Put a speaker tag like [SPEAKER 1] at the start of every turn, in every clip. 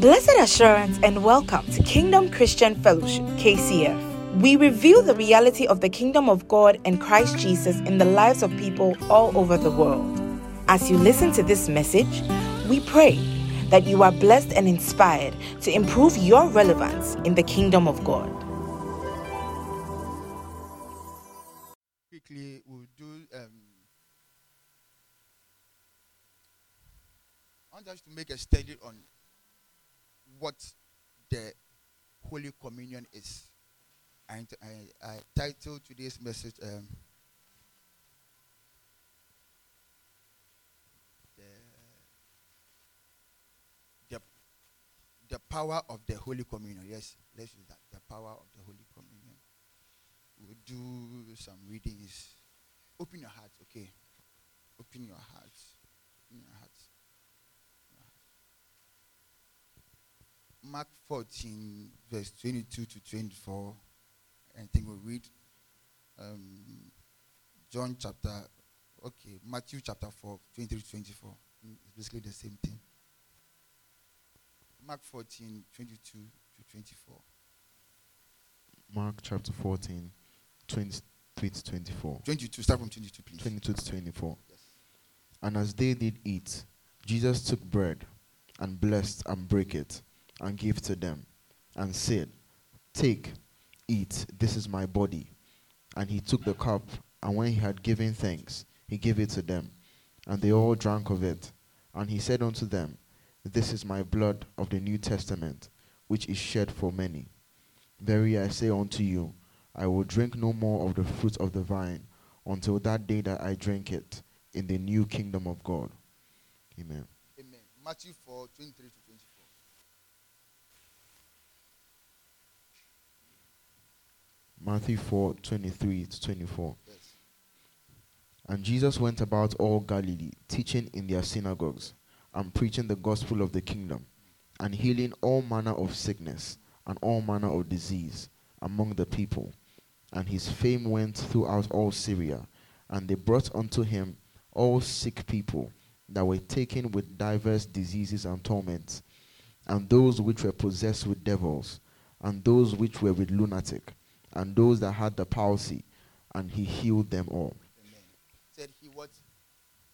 [SPEAKER 1] Blessed assurance and welcome to Kingdom Christian Fellowship, KCF. We reveal the reality of the kingdom of God and Christ Jesus in the lives of people all over the world. As you listen to this message, we pray that you are blessed and inspired to improve your relevance in the kingdom of God.
[SPEAKER 2] quickly we'll do um I want us to make a study on what the Holy Communion is. And I, I titled today's message um, the, the, the power of the Holy Communion. Yes, let's use that. The power of the Holy Communion we'll do some readings. Open your heart, okay? Open your heart. Open your heart. Your heart. Mark 14, verse 22 to 24. I think we'll read um, John chapter, okay, Matthew chapter 4, 23 to 24. Mm, It's basically the same thing. Mark 14, 22 to 24.
[SPEAKER 3] Mark chapter 14, 23 to 24.
[SPEAKER 2] 22, start from 22, please.
[SPEAKER 3] 22 to 24.
[SPEAKER 2] Yes.
[SPEAKER 3] And as they did eat, Jesus took bread and blessed and brake it and gave to them and said, Take, eat, this is my body. And he took the cup, and when he had given thanks, he gave it to them. And they all drank of it. And he said unto them, This is my blood of the New Testament, which is shed for many. Verily I say unto you, I will drink no more of the fruit of the vine until that day that I drink it in the new kingdom of God. Amen.
[SPEAKER 2] Amen. Matthew 4, 23 to 24.
[SPEAKER 3] Matthew 4 23 to 24.
[SPEAKER 2] Yes.
[SPEAKER 3] And Jesus went about all Galilee, teaching in their synagogues, and preaching the gospel of the kingdom, and healing all manner of sickness and all manner of disease among the people. And his fame went throughout all Syria, and they brought unto him all sick people that were taken with divers diseases and torments, and those which were possessed with devils, and those which were with lunatic, and those that had the palsy, and he healed them all.
[SPEAKER 2] Amen. Said he what?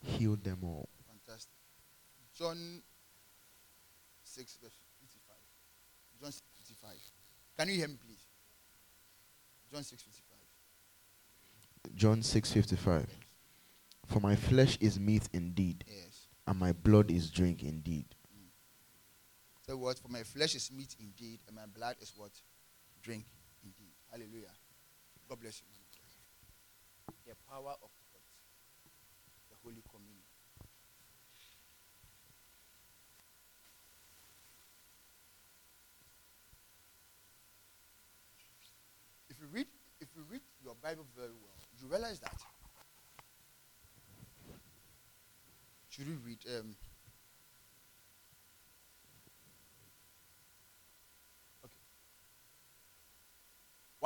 [SPEAKER 3] Healed them all.
[SPEAKER 2] Fantastic. John 6, verse 55. John 6, 55. Can you hear me, please? John 6, 55.
[SPEAKER 3] John 6:55 For my flesh is meat indeed
[SPEAKER 2] Yes.
[SPEAKER 3] and my blood is drink indeed mm.
[SPEAKER 2] Say what? For my flesh is meat indeed, and my blood is what? Drink. Hallelujah. God bless you. The power of God, The Holy Communion. If you read, if you read your Bible very well, you realize that. Should we read? Um,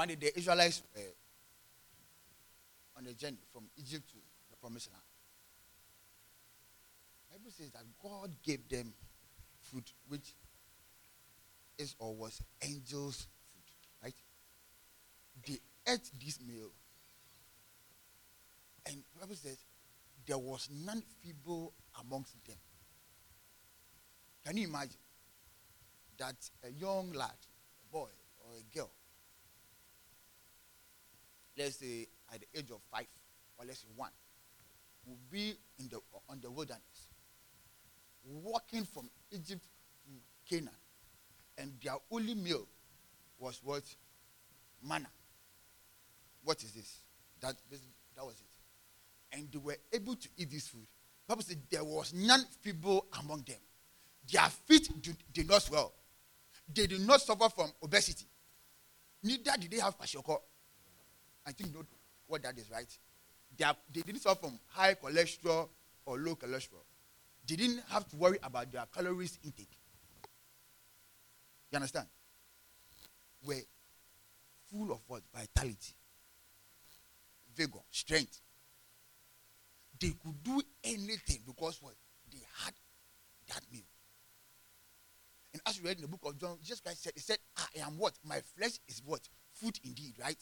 [SPEAKER 2] One day the Israelites were on a journey from Egypt to the promised land. Bible says that God gave them food which is or was angels' food, right? They ate this meal, and the Bible says there was none feeble amongst them. Can you imagine that a young lad, a boy or a girl, let's say at the age of five or let's say one, will be in the on the wilderness, walking from Egypt to Canaan, and their only meal was what manna. What is this? That this, that was it, and they were able to eat this food. Bible said there was none feeble among them. Their feet did, did not swell. They did not suffer from obesity. Neither did they have kwashiorkor. I think know what that is, right? They, are, they didn't suffer from high cholesterol or low cholesterol. They didn't have to worry about their calories intake. You understand? Were full of what? Vitality, vigor, strength. They could do anything because what? They had that meal. And as you as we read in the book of John, Jesus Christ said, He said, I am what? My flesh is what? Food indeed, right?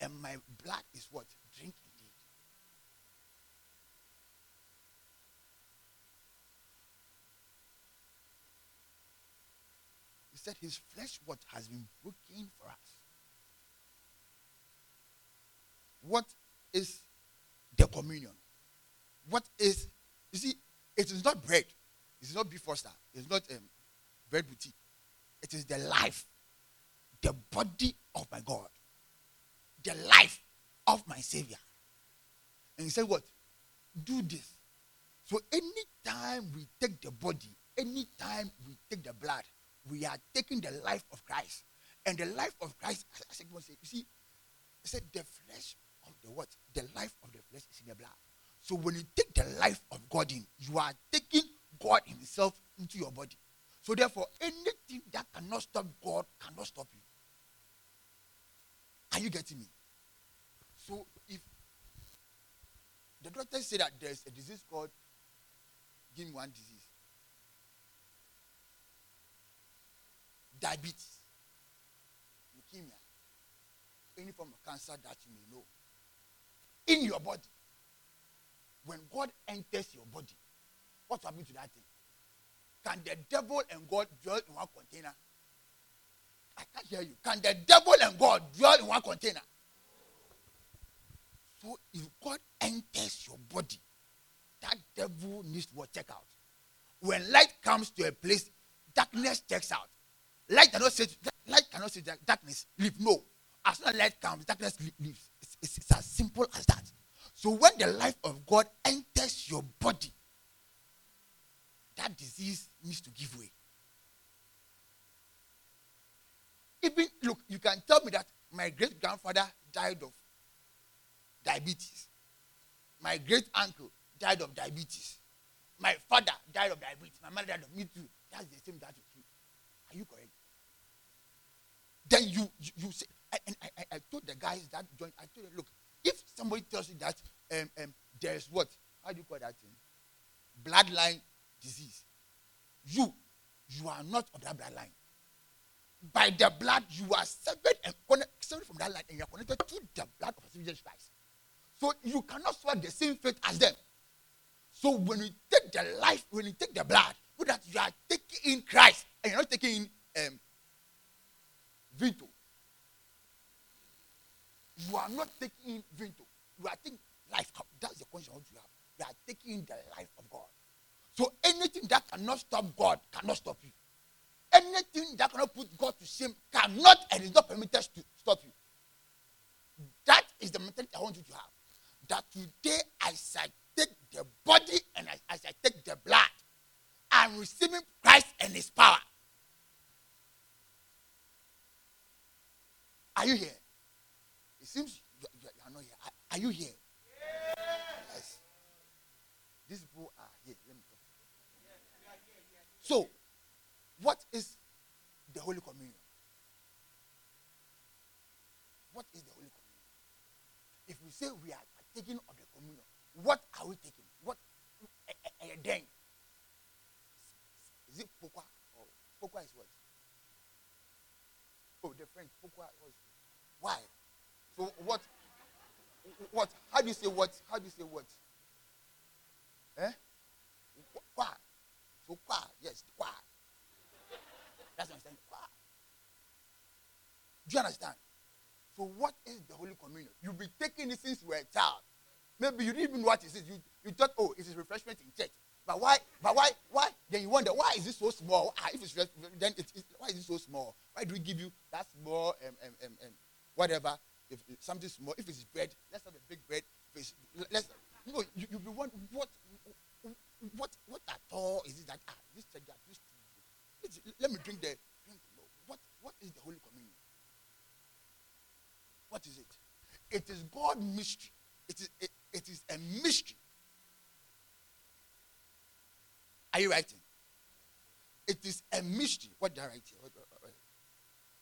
[SPEAKER 2] And my blood is what? Drink indeed. He said his flesh what has been broken for us. What is the communion? What is you see, it is not bread. It is not beef foster. It's not um, bread boutique. It is the life, the body of my God, the life of my Savior. And he said, What? Do this. So anytime we take the body, anytime we take the blood, we are taking the life of Christ. And the life of Christ, as I said, you see, he said the flesh of the what? The life of the flesh is in the blood. So when you take the life of God in, you are taking God Himself into your body. So therefore, anything that cannot stop God cannot stop you. Are you getting me? So if the doctors say that there's a disease called, give me one disease, diabetes, leukemia, any form of cancer that you may know, in your body, when God enters your body, what happens to that thing? Can the devil and God dwell in one container? I can't hear you. Can the devil and God dwell in one container? So if God enters your body, that devil needs to check out. When light comes to a place, darkness checks out. Light cannot say light cannot say darkness leave. No, as soon as light comes, darkness leaves. It's, it's, it's as simple as that. So when the life of God enters your body, that disease needs to give way. Even look, you can tell me that my great grandfather died of diabetes. My great uncle died of diabetes. My father died of diabetes. My mother died of me too. That's the same that you. Are you correct? Then you you, you say, and I, I, I told the guys that joined. I told them, look, if somebody tells you that um, um, there's what? How do you call that thing? Bloodline disease. You, you are not of that bloodline. By the blood, you are severed and connected from that line, and you are connected to the blood of Jesus Christ. So you cannot swallow the same faith as them. So when you take the life, when you take the blood, put that you are taking in Christ, and you're not taking in um, Vito. You are not taking in Vito. You are taking life. That's the conscience you have. You are taking in the life of God. So anything that cannot stop God cannot stop you. Anything that cannot put God to shame cannot and is not permitted to stop you. That is the mentality I want you to have. That today, as I take the body and as I take the blood, I'm receiving Christ and His power. Are you here? It seems you, you, you are not here. Are, are you here? Yes. These people are here. Let me talk. So, what is the Holy Communion? What is the Holy Communion? If we say we are taking of the communion, what are we taking? What uh, uh, uh, then? Is it pokwa? Or pokwa is what? Oh, the French pokwa. Why? So what? What? How do you say what? How do you say what? Eh? Kwa. So kwa. Yes, kwa. That's understand. Kwa. Do you understand? So what is the Holy Communion? You've been taking it since you were a child. Maybe you didn't even know what it is. You, you thought, oh, it is refreshment in church. But why? But why? Why? Then you wonder why is it so small? Ah, if it's then it, it, why is it so small? Why do we give you that small um, um, um, um, whatever? If, if something small, if it's bread, let's have a big bread. If let's you know you, you be what what what at all is it that ah this church that this let me drink the drink what what is the Holy Communion? What is it? It is God mystery. It is it, it is a mystery. Are you writing? It is a mystery. What did I write here?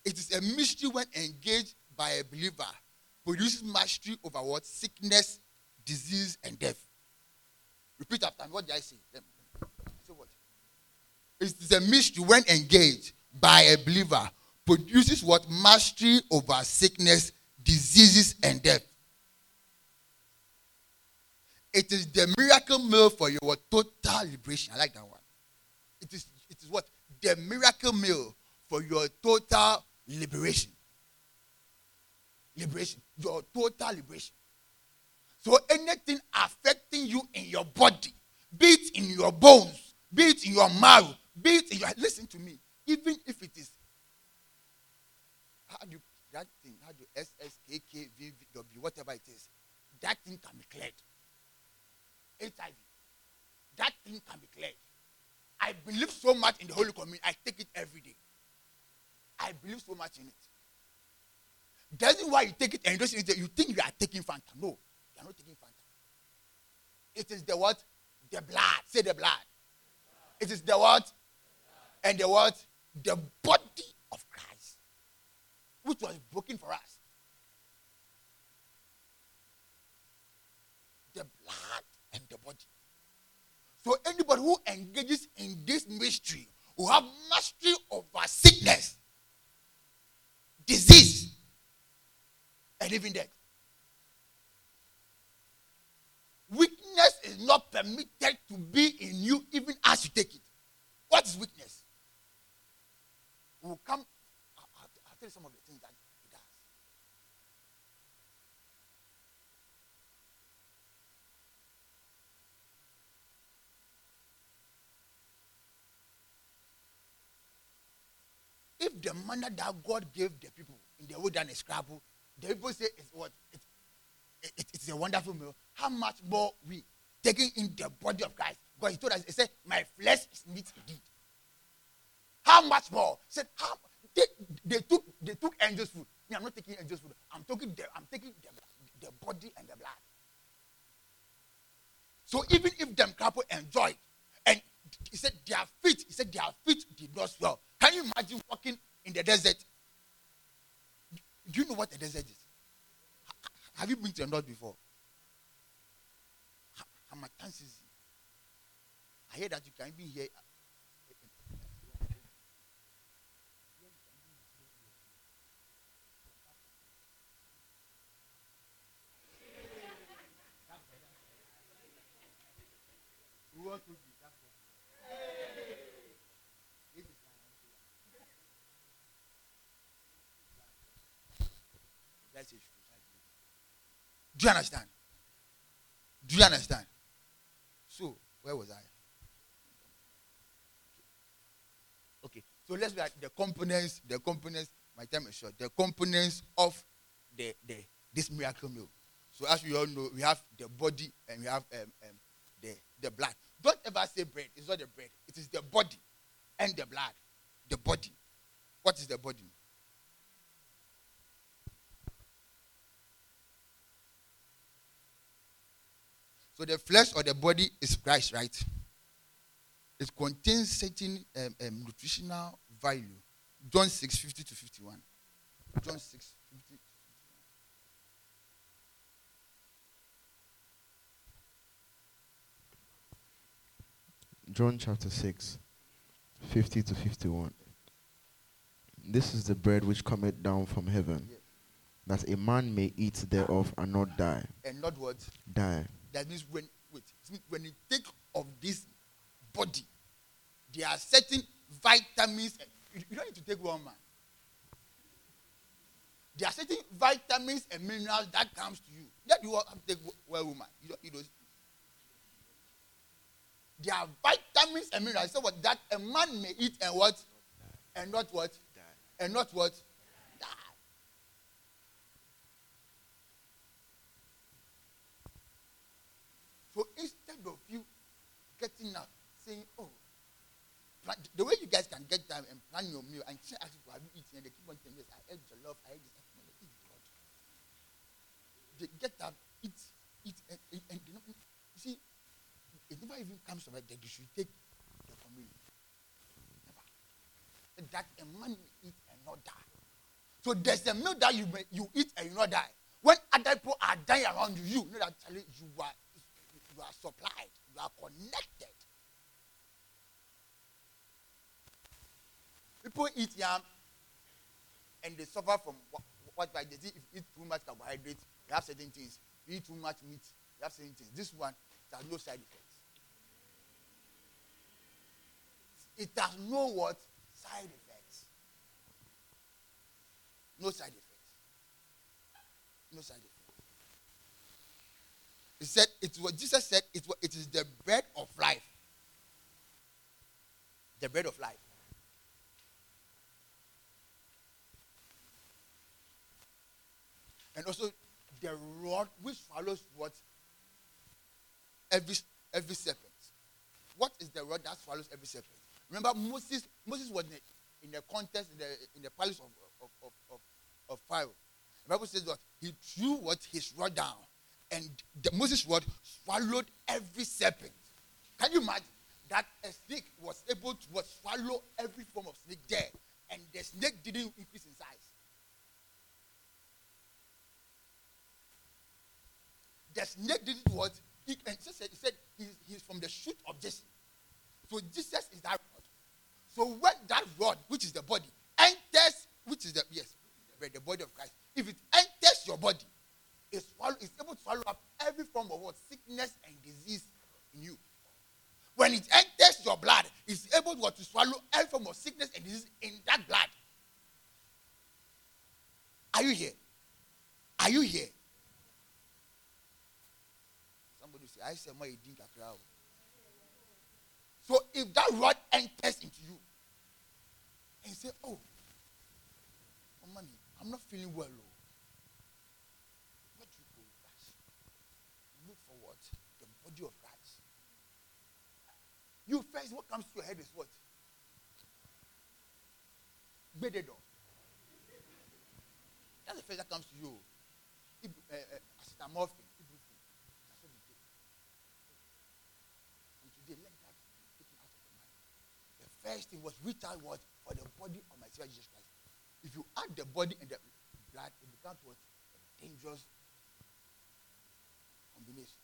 [SPEAKER 2] It is a mystery when engaged by a believer, produces mastery over what? Sickness, disease, and death. Repeat after me. What did I say? Say what? It is a mystery when engaged by a believer produces what mastery over sickness, diseases, and death. It is the miracle meal for your total liberation. I like that one. It is, it is what? The miracle meal for your total liberation. Liberation. Your total liberation. So anything affecting you in your body, be it in your bones, be it in your marrow, be it in your listen to me, even if it is how do you, that thing, how do SSKKVW, whatever it is, that thing can be cleared. HIV, that thing can be cleared. I believe so much in the Holy Communion, I take it every day. I believe so much in it. Doesn't why you take it and you think you are taking Fanta. No, you are not taking Fanta. It is the what? The blood. Say the blood. It is the what? And the what? The body of Christ, which was broken for us. The blood and the body. So anybody who engages in this mystery will have mastery over sickness, disease, and even death. Weakness is not permitted to be in you even as you take it. What is weakness? We'll come. I'll, I'll tell you some of the things that it does. If the manna that God gave the people in the wilderness scrabble, the people say it's what it, it, it's a wonderful meal. How much more we taking in the body of Christ? God he told us, he said, My flesh is meat indeed. How much more? He said, how they, they took they took angels' food. Me, I'm not taking angels' food. I'm taking the, I'm taking the, the body and the blood. So even if them couple enjoyed, and he said their feet, he said their feet did not swell. Can you imagine walking in the desert? Do you know what a desert is? Have you been to the north before? Hamatansis. I hear that you can uh, be here. Do you understand? Do you understand? So, where was I? Okay, so let's look at the components, the components, my time is short, the components of the, the this miracle meal. So as we all know, we have the body and we have um, um, the, the blood. Don't ever say bread. It's not the bread. It is the body and the blood. The body. What is the body? So the flesh or the body is Christ, right? It contains certain um, um, nutritional value. John 6, 50 to 51. John 6, 50
[SPEAKER 3] John chapter 6, 50 to 51. This is the bread which cometh down from heaven, that a man may eat thereof and not die.
[SPEAKER 2] And not what?
[SPEAKER 3] Die.
[SPEAKER 2] That means when wait, when you take of this body, there are certain vitamins. You, you don't need to take one man. There are certain vitamins and minerals that comes to you. That you have to take one woman. You don't need those. There are vitamins and minerals. So what that a man may eat and what? And not what? And not what? Die. So instead of you getting up saying, oh, the way you guys can get time and plan your meal and say, actually, have you eaten? And they keep on saying, yes, I ate jollof, I ate this. I said, "No, eat God. They get up, eat, eat, and, and, and they not, you see, it never even comes to mind that you should take the communion. Never. That a man may eat and not die. So there's a meal that you may, you eat and you not die. When other people are dying around you, you know that you are you are supplied, you are connected. people eat yam and they suffer from what, what like they if you eat too much carbohydrates, you have certain things. If you eat too much meat, you have certain things. This one has no side effects. It has no what? Side effects. No side effects. No side effects. He said, it's what Jesus said, what, it is the bread of life. The bread of life. And also the rod which follows what? Every every serpent. What is the rod that follows every serpent? Remember Moses, Moses was in the, contest in the in the palace of of, of, of, of Pharaoh. The Bible says that he threw what his rod down, and the Moses rod swallowed every serpent. Can you imagine that a snake was able to what, swallow every form of snake there, and the snake didn't increase in size? The snake didn't what? He, and Jesus said, he said he's, he's from the shoot of Jesse. So Jesus is that rod. So when that rod, which is the body, enters, which is the yes, the body of Christ, if it enters your body, it's, swallow, it's able to swallow up every form of what sickness and disease in you. When it enters your blood, it's able to, to swallow every form of sickness and disease in that blood. Are you here? Are you here? Somebody say, I say, my crowd. So if that rod enters into you, and you say, Oh, oh I'm not feeling well. Oh. What do you go? Christ? Look for what? The body of Christ. You first, what comes to your head is what? Bededo. That's the first that comes to you. Uh, uh, acetaminophen. first thing was reach out what for the body of my Savior Jesus Christ. If you add the body and the blood, it becomes what a dangerous combination.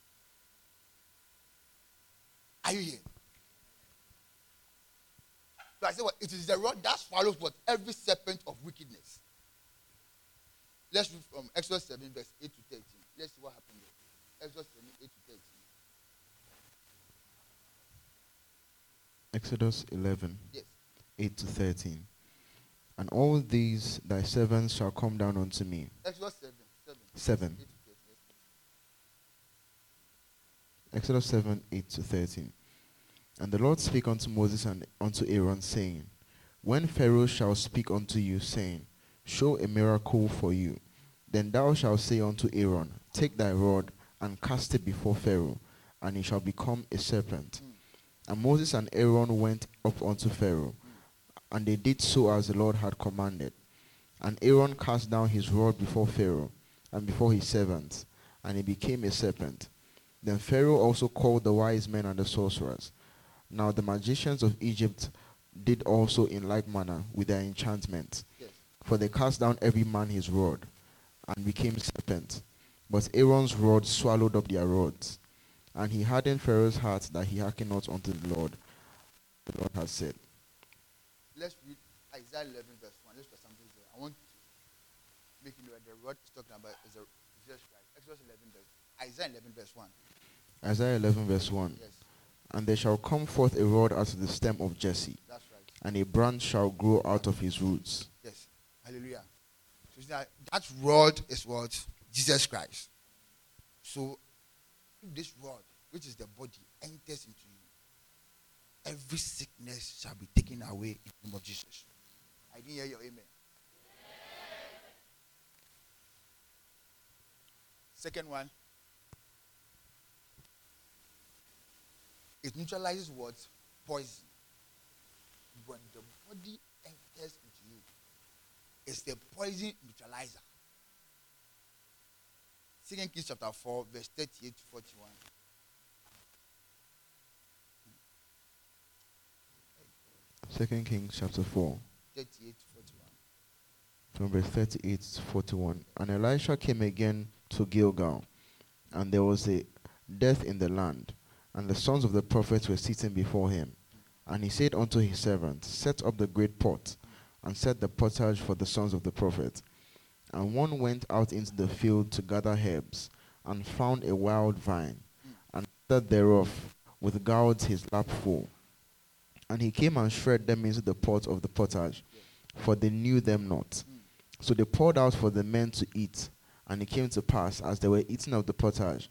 [SPEAKER 2] Are you here? So I say what it is the rod that swallows what every serpent of wickedness. Let's read from Exodus 7, verse 8 to 13. Let's see what happened there. Exodus 7, 8 to 13.
[SPEAKER 3] Exodus 11,
[SPEAKER 2] Yes.
[SPEAKER 3] 8 to 13. And all these thy servants shall come down unto me.
[SPEAKER 2] Exodus 7. 7.
[SPEAKER 3] 7.
[SPEAKER 2] 8 13. Yes.
[SPEAKER 3] Exodus 7, 8 to 13. And the Lord spake unto Moses and unto Aaron, saying, When Pharaoh shall speak unto you, saying, Show a miracle for you, then thou shalt say unto Aaron, Take thy rod and cast it before Pharaoh, and it shall become a serpent. And Moses and Aaron went up unto Pharaoh, and they did so as the Lord had commanded. And Aaron cast down his rod before Pharaoh and before his servants, and it became a serpent. Then Pharaoh also called the wise men and the sorcerers. Now the magicians of Egypt did also in like manner with their enchantments.
[SPEAKER 2] Yes.
[SPEAKER 3] For they cast down every man his rod, and became serpents. But Aaron's rod swallowed up their rods. And he hardened Pharaoh's heart that he hearkened not unto the Lord. The Lord has said.
[SPEAKER 2] Let's read Isaiah 11, verse 1. Let's put something there. I want to make you know the word is talking about is a Jesus Christ. Exodus 11, verse Isaiah 11, verse 1.
[SPEAKER 3] Isaiah 11, verse 1.
[SPEAKER 2] Yes,
[SPEAKER 3] And there shall come forth a rod out of the stem of Jesse,
[SPEAKER 2] that's right.
[SPEAKER 3] and a branch shall grow out of his roots.
[SPEAKER 2] Yes. Hallelujah. So that, that rod is what? Jesus Christ. So this rod, which is the body, enters into you, every sickness shall be taken away in the name of Jesus. I didn't hear your amen. Second one. It neutralizes what? Poison. When the body enters into you, it's the poison neutralizer. Second Kings chapter 4, verse 38 to 41.
[SPEAKER 3] Second Kings chapter 4,
[SPEAKER 2] 38 to 41.
[SPEAKER 3] from verse 38 to 41. And Elisha came again to Gilgal, and there was a death in the land, and the sons of the prophets were sitting before him. And he said unto his servants, Set up the great pot, and set the pottage for the sons of the prophet. And one went out into the field to gather herbs, and found a wild vine, and gathered thereof with gourds his lap full. And he came and shred them into the pot of the pottage, for they knew them not. So they poured out for the men to eat. And it came to pass, as they were eating of the pottage,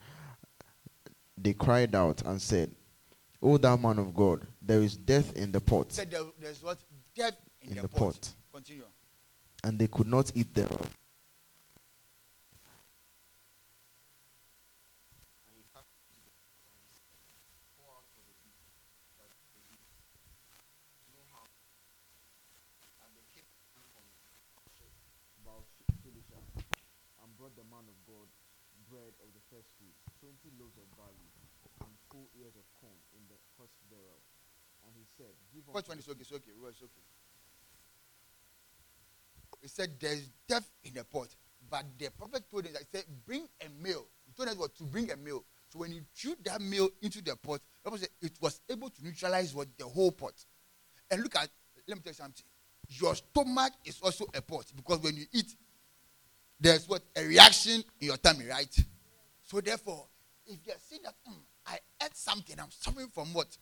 [SPEAKER 3] they cried out and said, O thou man of God, there is death in the pot.
[SPEAKER 2] Said there, there's what? Death in,
[SPEAKER 3] In
[SPEAKER 2] the,
[SPEAKER 3] the
[SPEAKER 2] pot.
[SPEAKER 3] pot.
[SPEAKER 2] Continue.
[SPEAKER 3] And they could not eat thereof. and brought the man of God bread of the first fruits, twenty loaves of barley, and ears of corn in the husk thereof. And he said, Give
[SPEAKER 2] First one is okay, it's okay, it's okay. He said there's death in the pot. But the prophet told him that he said, bring a meal. He told us what to bring a meal. So when he threw that meal into the pot, the Bible said it was able to neutralize what the whole pot. And look at, let me tell you something. Your stomach is also a pot because when you eat, there's what a reaction in your tummy, right? So therefore, if you see that "Hmm, I ate something, I'm suffering from what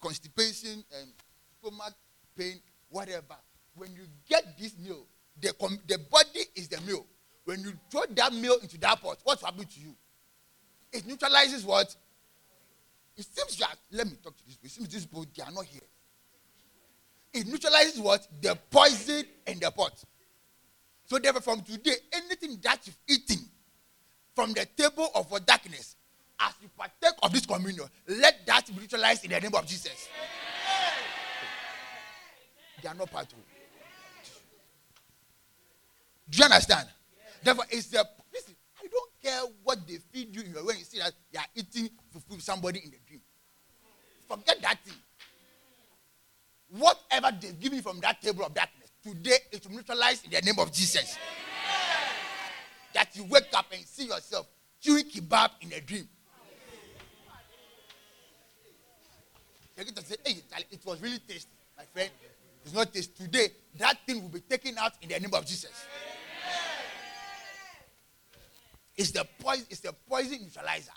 [SPEAKER 2] constipation and stomach pain, whatever. When you get this meal, the com- the body is the meal. When you throw that meal into that pot, what's happening to you? It neutralizes what? It seems you are, let me talk to this. It seems these people they are not here. It neutralizes what? The poison in the pot. So therefore, from today, anything that you've eaten from the table of darkness, as you partake of this communion, let that be neutralized in the name of Jesus. They are not part of. Do you understand? Therefore, it's the listen. I don't care what they feed you when you see that you are eating fufu with somebody in the dream. Forget that thing. Whatever they give you from that table of darkness, today it will neutralize in the name of Jesus. That you wake up and see yourself chewing kebab in a dream. Say, hey, it was really tasty, my friend. It's not tasty. Today, that thing will be taken out in the name of Jesus. It's the poison, it's the poison neutralizer.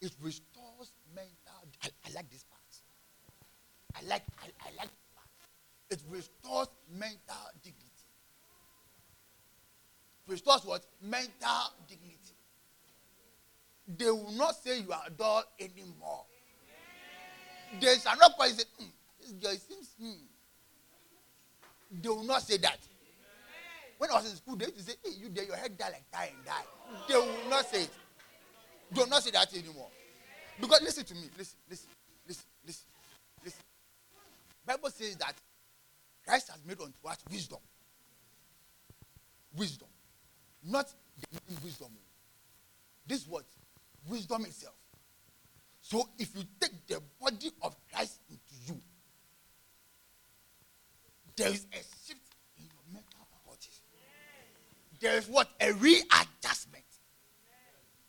[SPEAKER 2] It restores mental. I, I like this part. I like I, I like this part. It restores mental dignity. Restores what? Mental dignity. They will not say you are dull anymore. They shall not say, "Hmm, this girl seems hmm. They will not say that. When I was in school, they used to say, hey, you there, your head die like die and die. They will not say it. They will not say that anymore. Because listen to me, listen, listen. Bible says that Christ has made unto us wisdom. Wisdom. Not wisdom. This is what? Wisdom itself. So if you take the body of Christ into you, there is a shift in your mental faculties. There is what? A readjustment.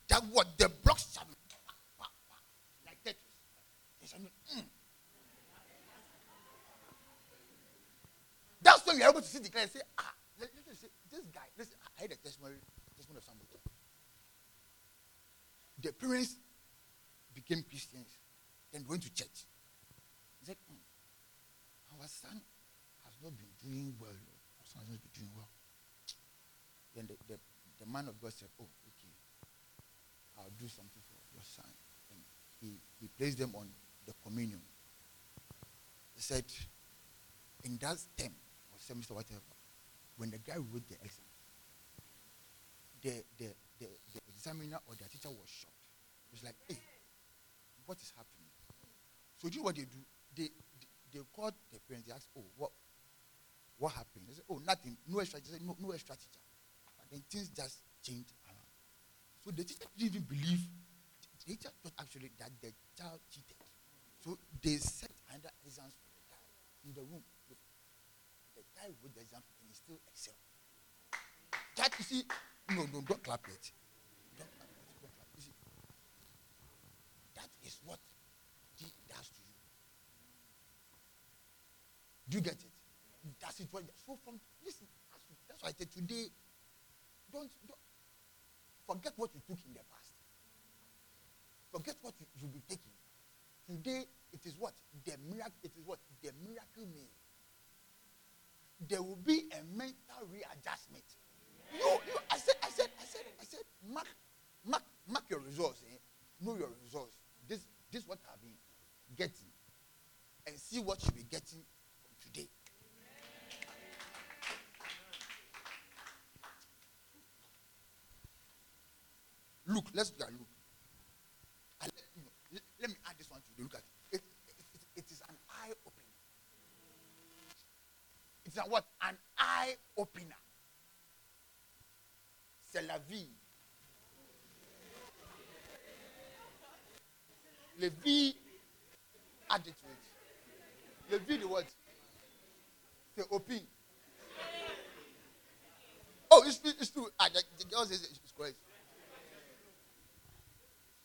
[SPEAKER 2] That what? The blocks shall be pa, pa, pa, like Tetris. They shall be, mm. That's when you're able to see the guy and say, ah, let, let say, this guy, listen, I heard a testimony, testimony of somebody. The parents became Christians, and went to church. He said, "Hmm, Our son has not been doing well. Our son has not been doing well. Then the, the, the man of God said, Oh, okay, I'll do something for your son. And he, he placed them on the communion. He said, In that term semester, whatever, when the guy wrote the exam, the, the, the, the examiner or the teacher was shocked. It was like, hey, what is happening? So do you know what they do? They, they, they called the parents, they asked, oh, what, what happened? They said, oh, nothing, no extra. They said, no, no extra teacher. But then things just changed around. So the teacher didn't even believe, the teacher thought actually that the child cheated. So they set another exams for the guy in the room after you the exam, you still excel. That you see, no, no, don't clap yet. Don't clap it. Don't clap it. See, that is what he does to you. Do you get it? That's it. So from listen, that's why I said today, don't, don't forget what you took in the past. Forget what you, you'll be taking. Today, it is what? The miracle, it is what? The miracle means. There will be a mental readjustment. You, you I said, I said, I said, I said, mark, mark, mark your results, eh? Know your results. This this what I've been getting. And see what you'll be getting from today. Look, let's look at Luke. Let, let, let, me add this one to you. Look at it. It, it, it, it is an eye opener. It's a what? An eye opener. C'est la vie. Le vie it. Le vie the what? C'est open. Oh, it's, it's true. Ah, the, the girl says it's correct.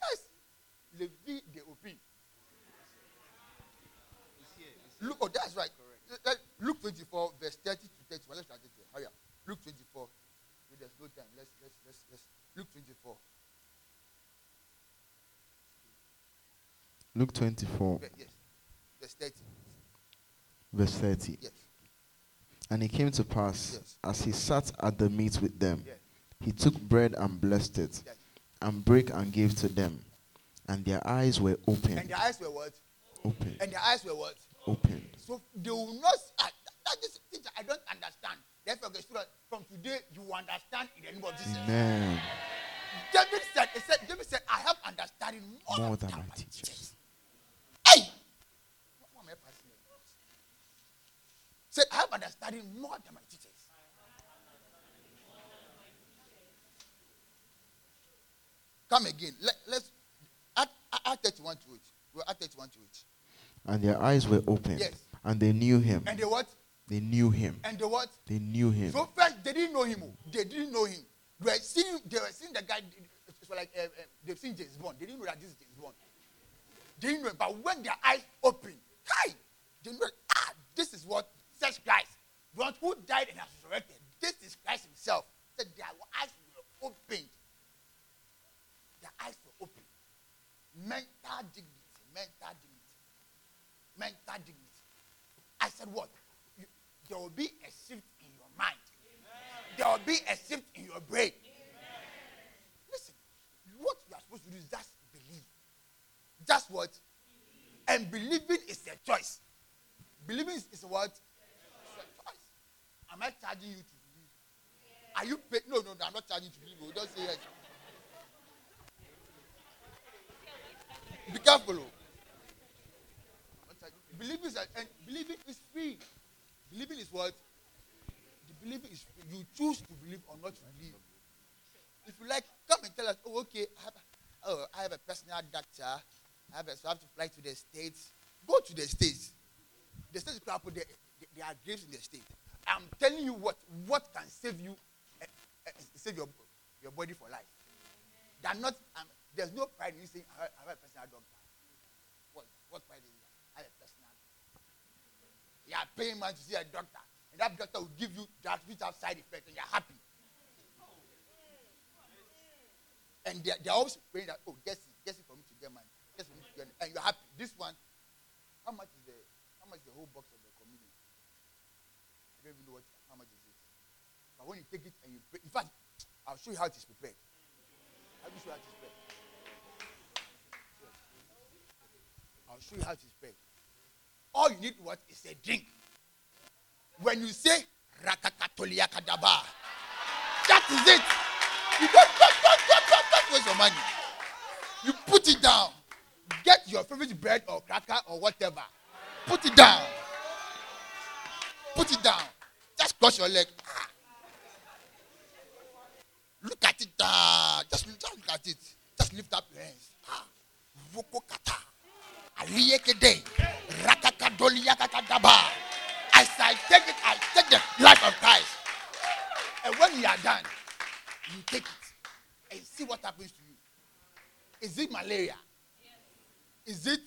[SPEAKER 2] Yes. Le vie de Opi. Look, oh, that's right. Correct. Luke 24, verse 30 to 31. Let's start it here. Hurry up. Luke 24. There's no time. Let's, let's, let's, let's. Luke 24.
[SPEAKER 3] Luke 24.
[SPEAKER 2] Yes. Verse 30.
[SPEAKER 3] Verse 30.
[SPEAKER 2] Yes.
[SPEAKER 3] And it came to pass,
[SPEAKER 2] yes.
[SPEAKER 3] as he sat at the meat with them,
[SPEAKER 2] yes.
[SPEAKER 3] he took bread and blessed it,
[SPEAKER 2] yes.
[SPEAKER 3] and brake and gave to them and their eyes were open.
[SPEAKER 2] And their eyes were what?
[SPEAKER 3] Open.
[SPEAKER 2] And their eyes were what?
[SPEAKER 3] Open.
[SPEAKER 2] So they will not. Uh, that is things I don't understand. Therefore, the student, from today you understand in the name of Jesus.
[SPEAKER 3] Amen.
[SPEAKER 2] David said, he said, David said, I have understanding more,
[SPEAKER 3] more than,
[SPEAKER 2] than,
[SPEAKER 3] my teachers. teachers.
[SPEAKER 2] Hey! Said, I have understanding more than my teachers. Come again. Let, let's Act 31 to it. We're at 31 to it.
[SPEAKER 3] And their eyes were open.
[SPEAKER 2] Yes.
[SPEAKER 3] And they knew him.
[SPEAKER 2] And they what?
[SPEAKER 3] They knew him.
[SPEAKER 2] And the what?
[SPEAKER 3] They knew him.
[SPEAKER 2] So first they didn't know him. They didn't know him. They were seeing, they were seeing the guy. It was like uh, uh, they've seen James Bond. They didn't know that this is James Bond. They didn't know. It. But when their eyes opened, hi, they know. Ah, this is what such Christ, the one who died and has resurrected. This is Christ Himself. That their eyes were opened. Their eyes were opened mental dignity, mental dignity, mental dignity. I said, what? You, there will be a shift in your mind. Amen. There will be a shift in your brain. Amen. Listen, what you are supposed to do is just believe. Just what? And believing is a choice. Believing is, is what? Choice. Am I charging you to believe? Are you paid? No, no, no, I'm not charging you to believe. Oh, don't say yes. Be careful. Oh. Believing is, and believing is free. Believing is what? The believing is free. You choose to believe or not to believe. If you like, come and tell us, oh, okay, I have, oh, I have a personal doctor. I have, a, so I have to fly to the States. Go to the States. The States people, they, they, are graves in the States. I'm telling you what, what can save you, uh, uh, save your, your body for life. Are not, um, there's no pride in saying, I have a personal doctor. What, what pride is that? I have a personal You are paying money to see a doctor. And that doctor will give you that which have side effects and you're happy. And they're, they're always praying that, oh, guess it, guess it for me to get money. Guess for me to get money. And you're happy. This one, how much is the how much is the whole box of the communion? I don't even know what how much is it. But when you take it and you pray, in fact, I'll show you how it is prepared. I'll show you how it is prepared. I'll show you how to spell. All you need what is a drink. When you say Rakakatoliakadaba, that is it. You don't, don't, don't, don't, don't, don't waste your money. You put it down. Get your favorite bread or cracker or whatever. Put it down. Put it down. Just cross your leg. Look at it. Uh, just, just look at it. Just lift up your hands. Ah. As I take it, I take the life of Christ. And when you are done, you take it and see what happens to you. Is it malaria? Is it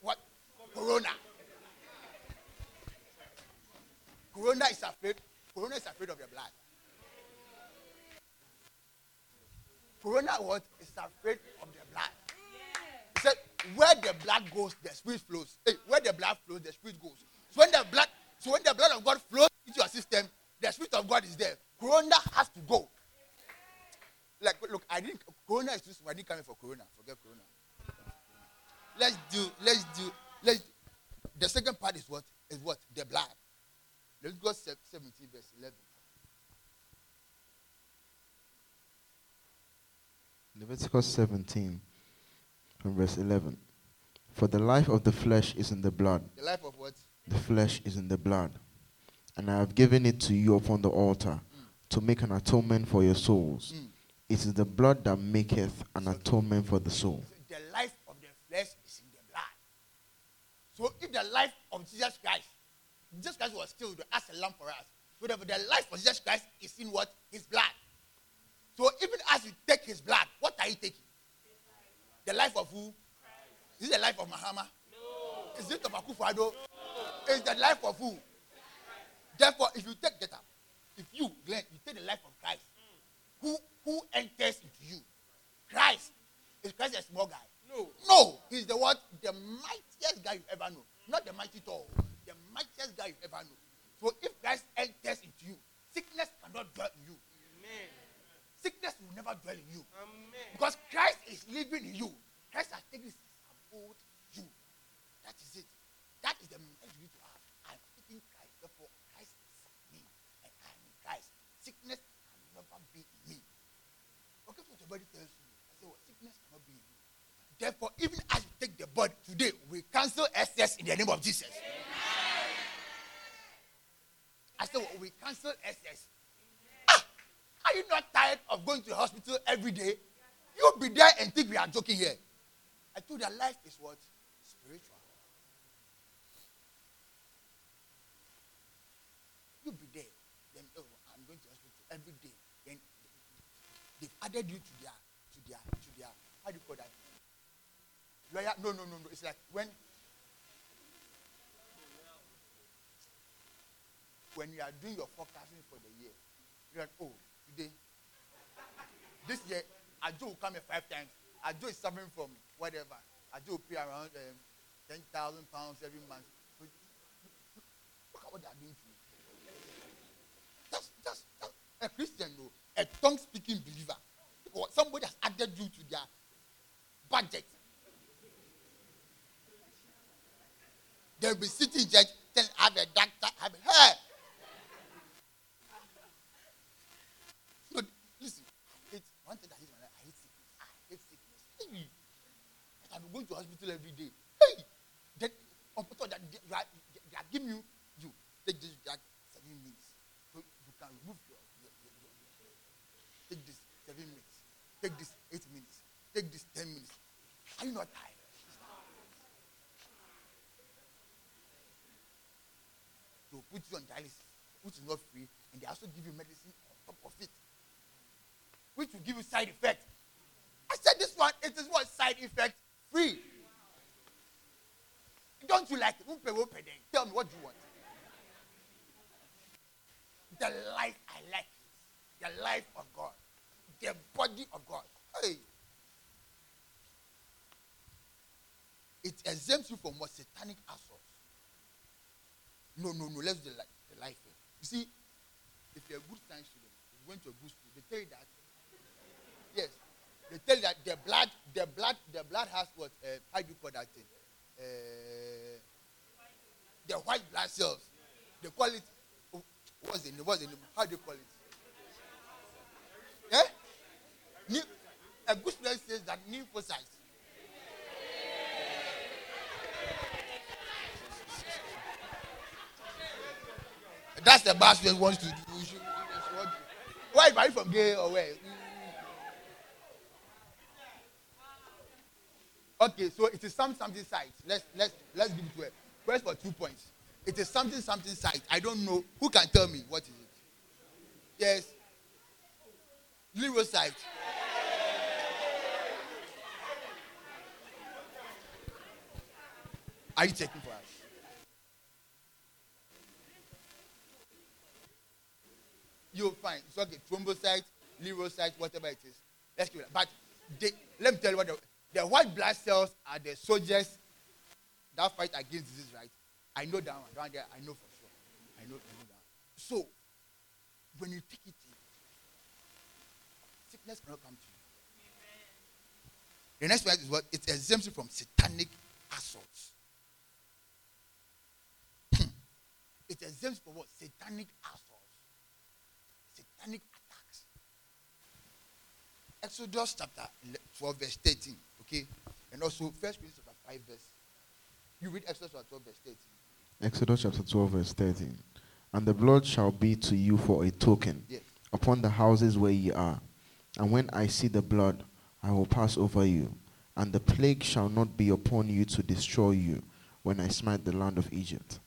[SPEAKER 2] what? Corona. Corona is afraid. Corona is afraid of your blood. Corona what is afraid of the where the blood goes, the spirit flows. Hey, where the blood flows, the spirit goes. So when the blood, so when the blood of God flows into your system, the spirit of God is there. Corona has to go. Like, look, I didn't. Corona is too small. I didn't come here for Corona. Forget Corona. Let's do. Let's do. Let's. The second part is what? Is what? The blood. Let's go 17 verse 11.
[SPEAKER 3] Leviticus 17 from verse 11. For the life of the flesh is in the blood.
[SPEAKER 2] The life of what?
[SPEAKER 3] The flesh is in the blood. And I have given it to you upon the altar mm. to make an atonement for your souls. Mm. It is the blood that maketh an atonement for the soul.
[SPEAKER 2] So the life of the flesh is in the blood. So if the life of Jesus Christ, Jesus Christ was killed as a lamb for us. So the, the life of Jesus Christ is in what? His blood. So even as you take his blood, what are you taking? The life of who? Is it the life of Mahama? No. Is it of Akufo-Addo? No. Is the life of who? Therefore, if you take get up, if you, Glenn, you take the life of Christ, who who enters into you? Christ. Is Christ a small guy? No. No. He's the what? The mightiest guy you ever know. Not the mighty tall. The mightiest guy you ever know. So if Christ enters into you, sickness cannot dwell in you. Amen. Sickness will never dwell in you. Amen. Because Christ is living in you. Christ has taken his abode you. That is it. That is the message you need to have. I'm taking Christ, therefore Christ is me, and I'm in Christ. Sickness can never be in me. Okay, what your body tells you. I say, well, sickness cannot be in you. Therefore, even as you take the body today, we cancel SS in the name of Jesus. Amen. I said, well, we cancel SS are you not tired of going to the hospital every day? You'll be there and think we are joking here. I told you life is what? Spiritual. You'll be there. Then, oh, I'm going to hospital every day. Then they've added you to their, to their, to their, how do you call that? Lawyer? No, no, no, no. It's like when, when you are doing your forecasting for the year, you're like, oh, today. This year, Ajo will come here five times. Ajo is suffering from whatever. Ajo will pay around um, 10,000 pounds every month. But look at what they are doing to you. Just, just, just a Christian, though, a tongue speaking believer. Or somebody has added you to their budget. They'll be sitting in church, telling, have a doctor, have a, hey, going to hospital every day. Hey, then on top of that, they, are, they are giving you, you take this drug seven minutes. So you can remove your, your, your, your, your take this seven minutes, take this eight minutes, take this ten minutes. Are you not tired? They will put you on dialysis, is not free, and they also give you medicine on top of it, which will give you side effects. I said this one, it is what side effect free. Don't you like it? Tell me what you want. The life I like the life of God, the body of God. Hey. It exempts you from what satanic assault. No, no, no. Let's do the. The life. You see, if you're a good science student, you went to a good school, they tell you that. Yes, they tell you that the blood, the blood, the blood has what? Uh, how do you call that thing? Uh, the white blood cells. They call it. Oh, what's the name? What's the name? How do you call it? Yeah. A good student says that lymphocytes. That's the bad student wants to do. Why are you from gay or where? Okay, so it is some something site. Let's let's let's give it to it. First for two points. It is something something site. I don't know. Who can tell me what is it? Yes. Lymphocyte. Are you checking for us? Fine. It's okay. Thrombocyte, lymphocyte, whatever it is. Let's do that. But they, let me tell you what the, the white blood cells are the soldiers that fight against disease, right? I know that one. Down there, I know for sure. I know, I know that. So, when you take it sickness cannot come to you. The next one is what? It exempts you from satanic assaults. Hmm. it exempts from what? Satanic assaults. Attacks. Exodus chapter 12, verse 13. Okay? And also First Corinthians chapter 5, verse. You read Exodus chapter 12, verse 13.
[SPEAKER 3] Exodus chapter 12, verse 13. And the blood shall be to you for a token
[SPEAKER 2] Yes.
[SPEAKER 3] upon the houses where ye are. And when I see the blood, I will pass over you. And the plague shall not be upon you to destroy you when I smite the land of Egypt.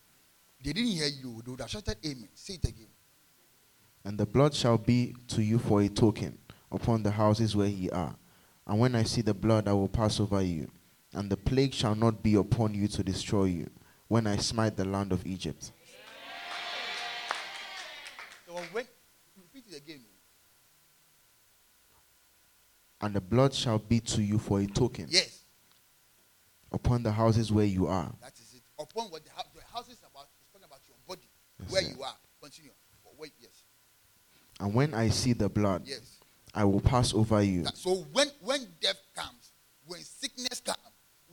[SPEAKER 2] They didn't hear you. They would have shouted amen. Say it again.
[SPEAKER 3] And the blood shall be to you for a token upon the houses where ye are. And when I see the blood, I will pass over you. And the plague shall not be upon you to destroy you when I smite the land of Egypt.
[SPEAKER 2] So when repeat it again.
[SPEAKER 3] And the blood shall be to you for a token
[SPEAKER 2] Yes,
[SPEAKER 3] upon the houses where you are.
[SPEAKER 2] that is it. Upon what the house, the house is about is talking about your body,
[SPEAKER 3] Yes,
[SPEAKER 2] where
[SPEAKER 3] sir.
[SPEAKER 2] you are. Continue. Oh, wait, yes,
[SPEAKER 3] And when I see the blood,
[SPEAKER 2] yes.
[SPEAKER 3] I will pass over you.
[SPEAKER 2] So when when death comes, when sickness comes,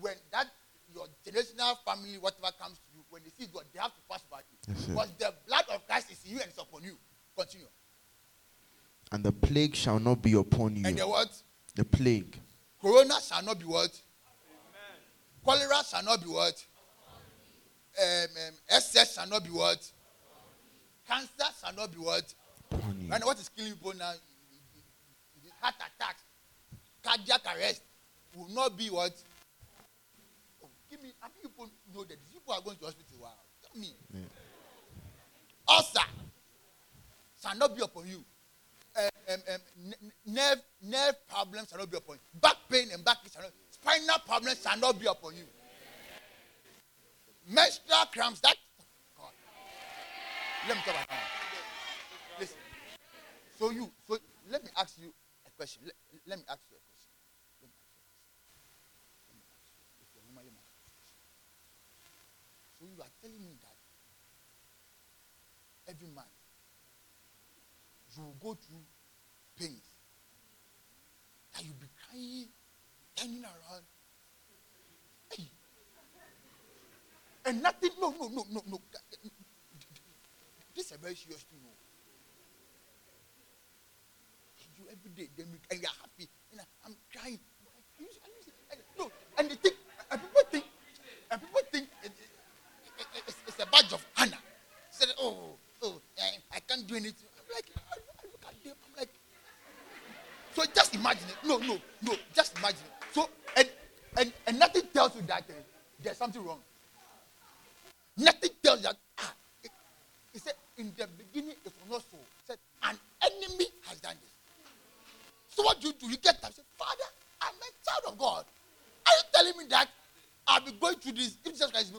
[SPEAKER 2] when that your generational family, whatever comes to you, when they see God, they have to pass over you.
[SPEAKER 3] Yes.
[SPEAKER 2] Because the blood of Christ is in you and it's upon you. Continue.
[SPEAKER 3] And the plague shall not be upon you.
[SPEAKER 2] And the what?
[SPEAKER 3] The plague.
[SPEAKER 2] Corona shall not be what? Cholera shall not be what? Um, um, SS shall not be what? Cancer shall not be what?
[SPEAKER 3] Upon you.
[SPEAKER 2] Right now, what is killing people now? Heart attacks, cardiac arrest will not be what? Oh, give me. How many people know that people are going to hospital? Wow. Tell me.
[SPEAKER 3] Yeah.
[SPEAKER 2] Ulcer shall not be upon you. Um, um, um, nerve, nerve problems shall not be upon you. Back pain and back shall not. Spinal problems shall not be upon you. Menstrual cramps. That. God. Let me talk about that. So you. So let me ask you a question. Let, let me ask you a question. So you are telling me that every man you will go through pains that you'll be crying, turning around. Hey. And nothing, no, no, no, no, no. This is a very serious thing. You every day, then we, and you're happy. And I, I'm crying. Are you- are you- and- No, and they think, and people think, and people think it, it, it, it's, it's a badge of honor. Said, oh, oh, I, I can't do anything. I'm like, I, I look at them, I'm like, so just imagine it. No, no, no, just imagine it. So, and, and, and nothing tells you that uh, there's something wrong. Nothing tells you that, ah, he said, in the beginning it was not so. He said, an enemy has done this. So what do you do? You get up, say, Father, I'm a child of God. Are you telling me that I'll be going through this? If Jesus Christ,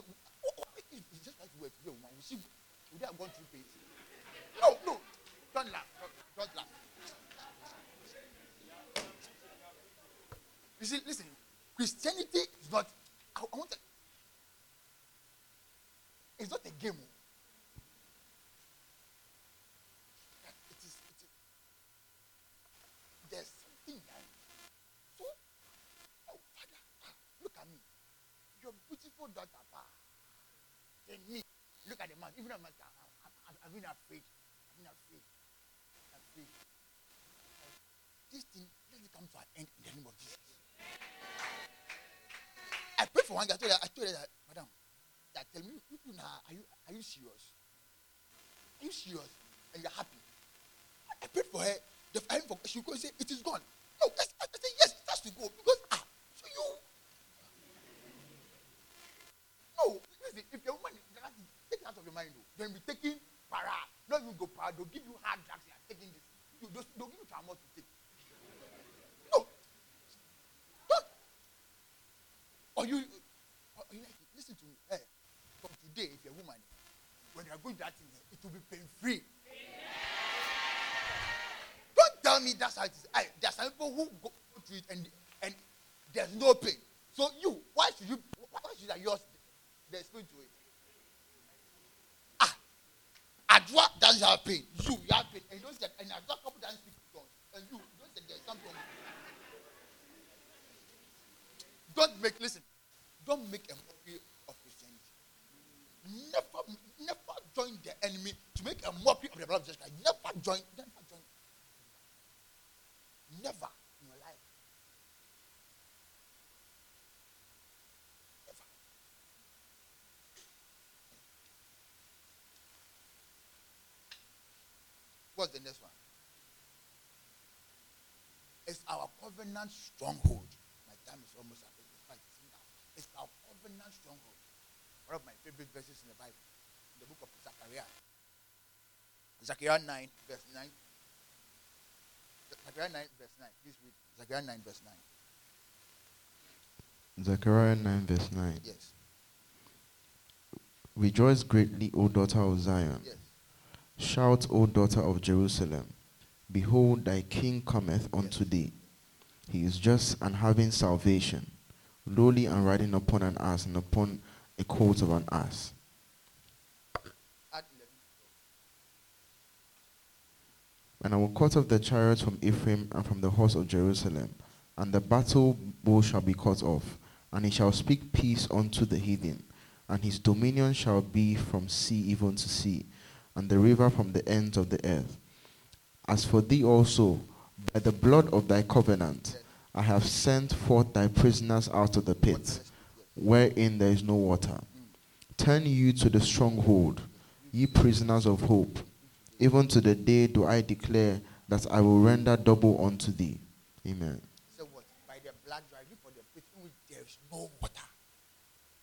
[SPEAKER 2] if Jesus Christ were to be a woman, would she, would have gone through pain? No, no, don't laugh, don't, don't laugh. You see, listen, Christianity is not, I, I want to, it's not a game. oh. It is, it is, there's something that, so, oh, Father, ah, look at me. Beautiful daughter, pa. Then me, look at the man, even a man, I'm being afraid. I'm being afraid. I'm afraid. This thing, let it come to an end in the name of Jesus. I prayed for one guy. I told her, I told her that, Madam, that tell me, you, you now, are you, are you serious? Are you serious? And you're happy? I prayed for her. The for she go and say it is gone. No, I, I said yes, it has to go because ah, so you. Listen. If your woman that is- take it out of your mind, though, then be taking para. Not even go para. They'll give you hard drugs. You are taking this. You, they'll, they'll give you trauma to take. No, don't. Or you, or you like listen to me. Hey, from today, if you're a woman, when you're going to that thing, eh, it will be pain free. Yeah. Don't tell me that's how it is. Eh, I, there are some people who go through it and and there's no pain. So you, why should you? Why should that yours? There's pain to it. Ah, Adwa doesn't have pain. You, you have pain, and don't say, and Adwa couple doesn't speak and you, don't say there's something. wrong. Don't make listen. Don't make a mockery of Christianity. Never, never join the enemy to make a mockery of the blood of Jesus Christ. Never join. Never join. Never in your life. Never. What's the next one? It's our covenant stronghold. My time is almost up. It's like it's now. It's our covenant stronghold. One of my favorite verses in the Bible, in the book of Zechariah. Zechariah 9, verse 9. Zechariah 9, verse 9. Please read. Zechariah 9, verse 9.
[SPEAKER 3] Zechariah 9, verse 9.
[SPEAKER 2] Yes.
[SPEAKER 3] Rejoice greatly, O daughter of Zion.
[SPEAKER 2] Yes.
[SPEAKER 3] Shout, O daughter of Jerusalem. Behold, thy king cometh unto thee. He is just and having salvation, lowly and riding upon an ass and upon a coat of an ass.
[SPEAKER 2] Add 11.
[SPEAKER 3] And I will cut off the chariots from Ephraim and from the horse of Jerusalem, and the battle bow shall be cut off, and he shall speak peace unto the heathen, and his dominion shall be from sea even to sea, and the river from the ends of the earth. As for thee also, by the blood of thy covenant, I have sent forth thy prisoners out of the pit, wherein there is no water. Turn you to the stronghold, ye prisoners of hope. Even to the day do I declare that I will render double unto thee. Amen.
[SPEAKER 2] So what? By the blood for the pit in which there is no water.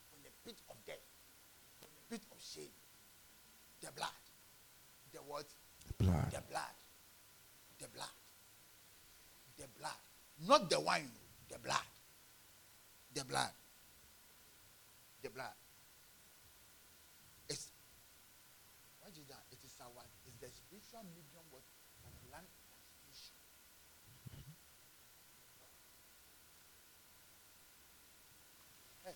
[SPEAKER 2] From the pit of death. From the pit of shame. The blood. The what?
[SPEAKER 3] Blood.
[SPEAKER 2] The blood. The blood. The blood. Not the wine. The blood. The blood. The blood. It's what is that? It is our it's the spiritual medium of land transmission. Hey,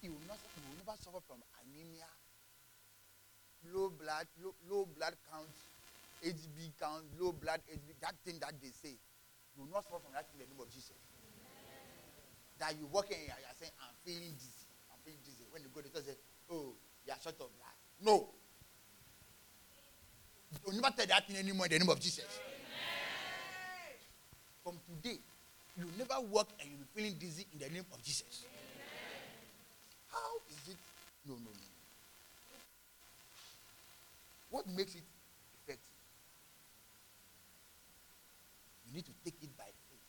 [SPEAKER 2] you will not you will never suffer from anemia, low blood, low, low blood count, HB count, low blood HB, that thing that they say. You will not suffer from that in the name of Jesus. That you walk in here, you are saying, I'm feeling dizzy. I'm feeling dizzy. When you go, to just say, Oh, you are short of blood. No. You will never tell that thing anymore in the name of Jesus. From today, you never walk and you'll be feeling dizzy in the name of Jesus. How is it? No, no, no. What makes it effective? You need to take it by faith.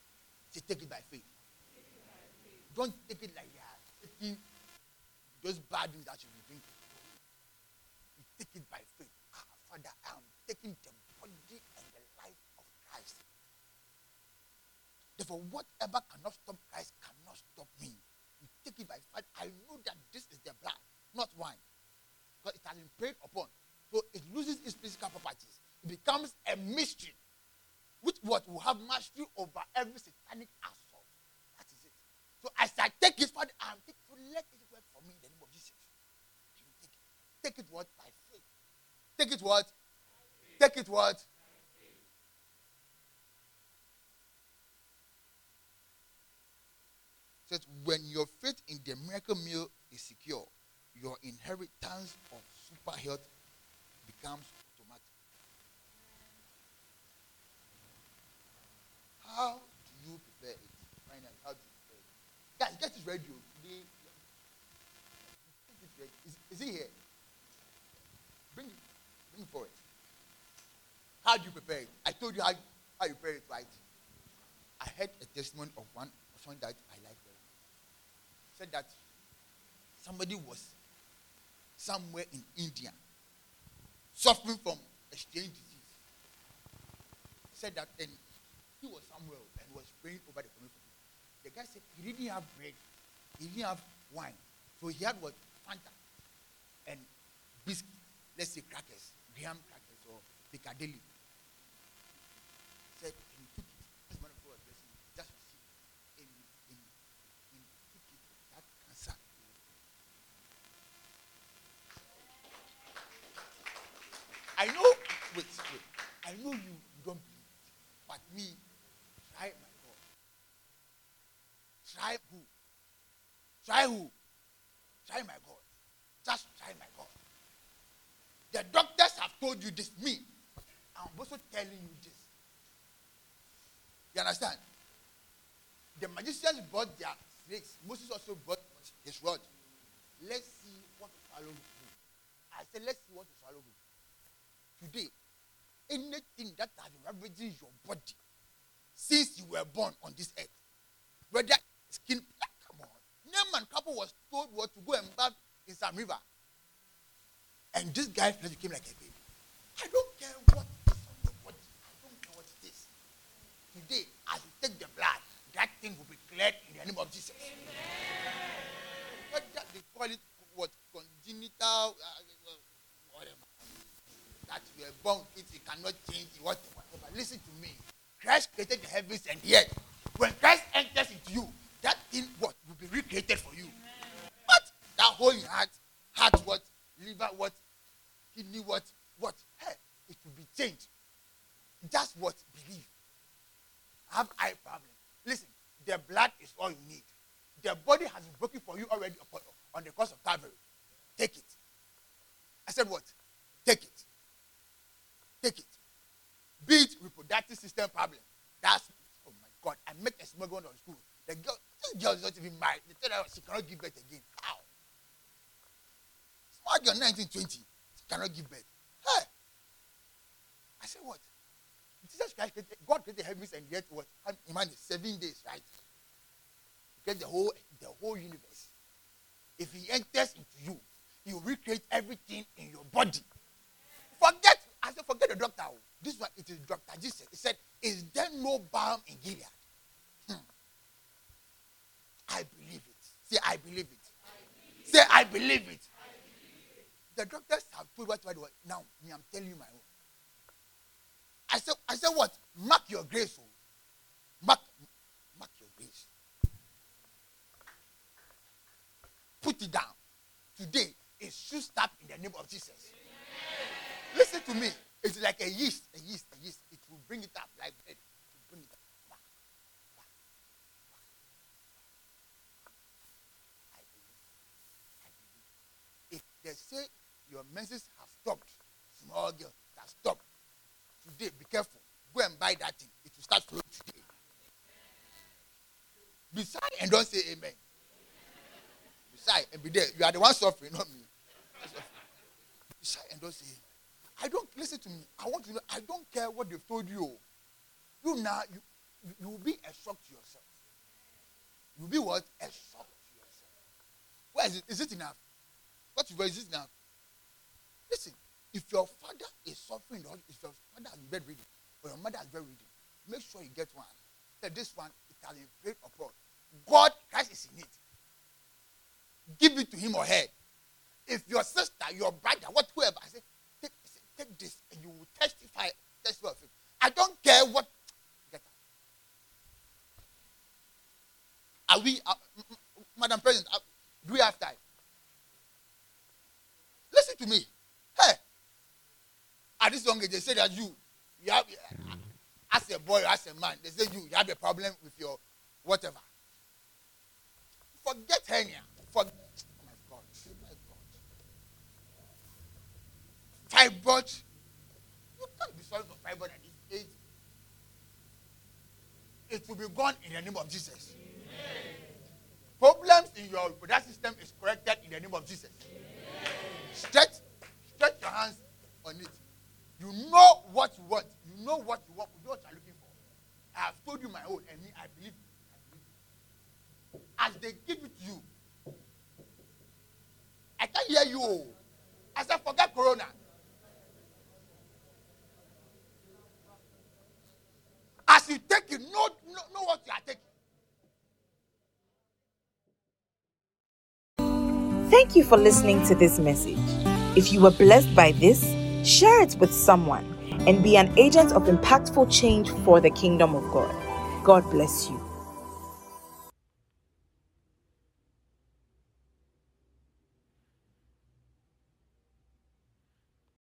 [SPEAKER 2] Say, take it by faith. Don't take it like you are taking those bad things that you be drinking. You take it by faith. Ah, Father, I am taking the body and the life of Christ. Therefore, whatever cannot stop Christ cannot stop me. You take it by faith. I know that this is the blood, not wine. Because it has been prayed upon. So it loses its physical properties. It becomes a mystery. Which what will have mastery over every satanic assault. That is it. So as I take it, Father, I'm taking so let it work for me in the name of Jesus. Take it. Take it what? By faith. Take it what? Take it what? Says when your faith in the miracle meal is secure, your inheritance of super health becomes automatic. How do you prepare it? Finally, how do you prepare it? Guys, get it ready. Is, is he here? Bring it. Bring it forward. How do you prepare it? I told you how, how you prepare it, right? I heard a testimony of one of someone that I like very much. Said that somebody was somewhere in India suffering from a strange disease. Said that then he was somewhere and was praying over the community. The guy said he didn't have bread, he didn't have wine. So he had what? Fanta and biscuit, let's say crackers, graham crackers or Piccadilly. said, and he took it. This man of God was blessing him. Just received it. And he, and he, and he took it. That cancer. I know, wait, wait. I know you, you don't believe. But me, try my God. Try who? Try who? Try my God. Just try my God. The doctors have told you this. Me, I'm also telling you this. You understand? The magicians brought their snakes. Moses also brought his rod. Let's see what to swallow. I said, let's see what to swallow. Today, anything that has been ravaging your body since you were born on this earth, whether skin, come on. Naaman couple was told what to go and bath in some river. And this guy became like a baby. I don't care what is on your body. I don't care what it is. Today, as you take the blood, that thing will be cleared in the name of Jesus. What that they call it what congenital uh. That you are born with it, you cannot change it, whatever. Listen to me. Christ created the heavens and the earth. When Christ enters into you, that thing what will be recreated for you. But That whole heart, heart what, liver what, kidney what, what? Hey, it will be changed. Just what? Believe. Have eye problem. Listen, the blood is all you need. The body has been broken for you already on the cross of Calvary. Take it. I said what? Take it. Take it. Be it reproductive system problem. That's oh my God. I met a small girl on school. The girl, this girl is not even married. They tell her she cannot give birth again. How? Small girl, 1920, she cannot give birth. Hey. I said what? Jesus Christ created, God created heavens and yet what? Imagine seven days, right? Get the whole the whole universe. If he enters into you, he will recreate everything in your body. Forget, I said, forget the doctor. oh. This one, it is Dr. Jesus. He said, Is there no balm in Gilead? Hmm. I believe it. Say, I believe it. Say, I believe it. The doctors have put what, what, what. Now, me, I'm telling you my own. I said, I said what? Mark your grace. Oh. Mark, mark your grace. Put it down. Today, it should stop in the name of Jesus. Listen to me. It's like a yeast, a yeast, a yeast. It will bring it up like bread. Bring it up. Back, back, back. I believe. I believe. If they say your menses have stopped, small girl, it has stopped. Today, be careful. Go and buy that thing. It will start flowing today. Beside and don't say amen. Beside and be there. You are the one suffering, not me. Beside and don't say amen. I don't listen to me. I want to know. I don't care what they've told you. You now you you- you will be a shock to yourself. You will be what? A shock to yourself. Where is it? Is it enough? What is is it enough? Listen, if your father is suffering, or if your father been bedridden, or your mother been bedridden, make sure you get one. That this one it has been upon. God Christ is in it. Give it to him or her. If your sister, your brother, what whoever, I say, take this and you will testify, testify of it. I don't care what. Get out. Are we, uh, Madam President, uh, do we have time? Listen to me. Hey, at this young age, they say that you, you have, uh, as a boy, as a man, they say you, you have a problem with your whatever. Forget hernia. Forget. Oh my God. My God. Fibroid. You can't be sorry for fibroid. It will be gone in the name of Jesus. Problems in your reproductive system is corrected in the name of Jesus. Stretch, stretch your hands on it. You know what you want. You know what you want. You know what you're looking for. I have told you my own, and me, I believe. I believe. As they give it to you, I can't hear you. oh. I forget Corona. As you take it, know, know, know what you are taking.
[SPEAKER 1] Thank you for listening to this message. If you were blessed by this, share it with someone and be an agent of impactful change for the kingdom of God. God bless you.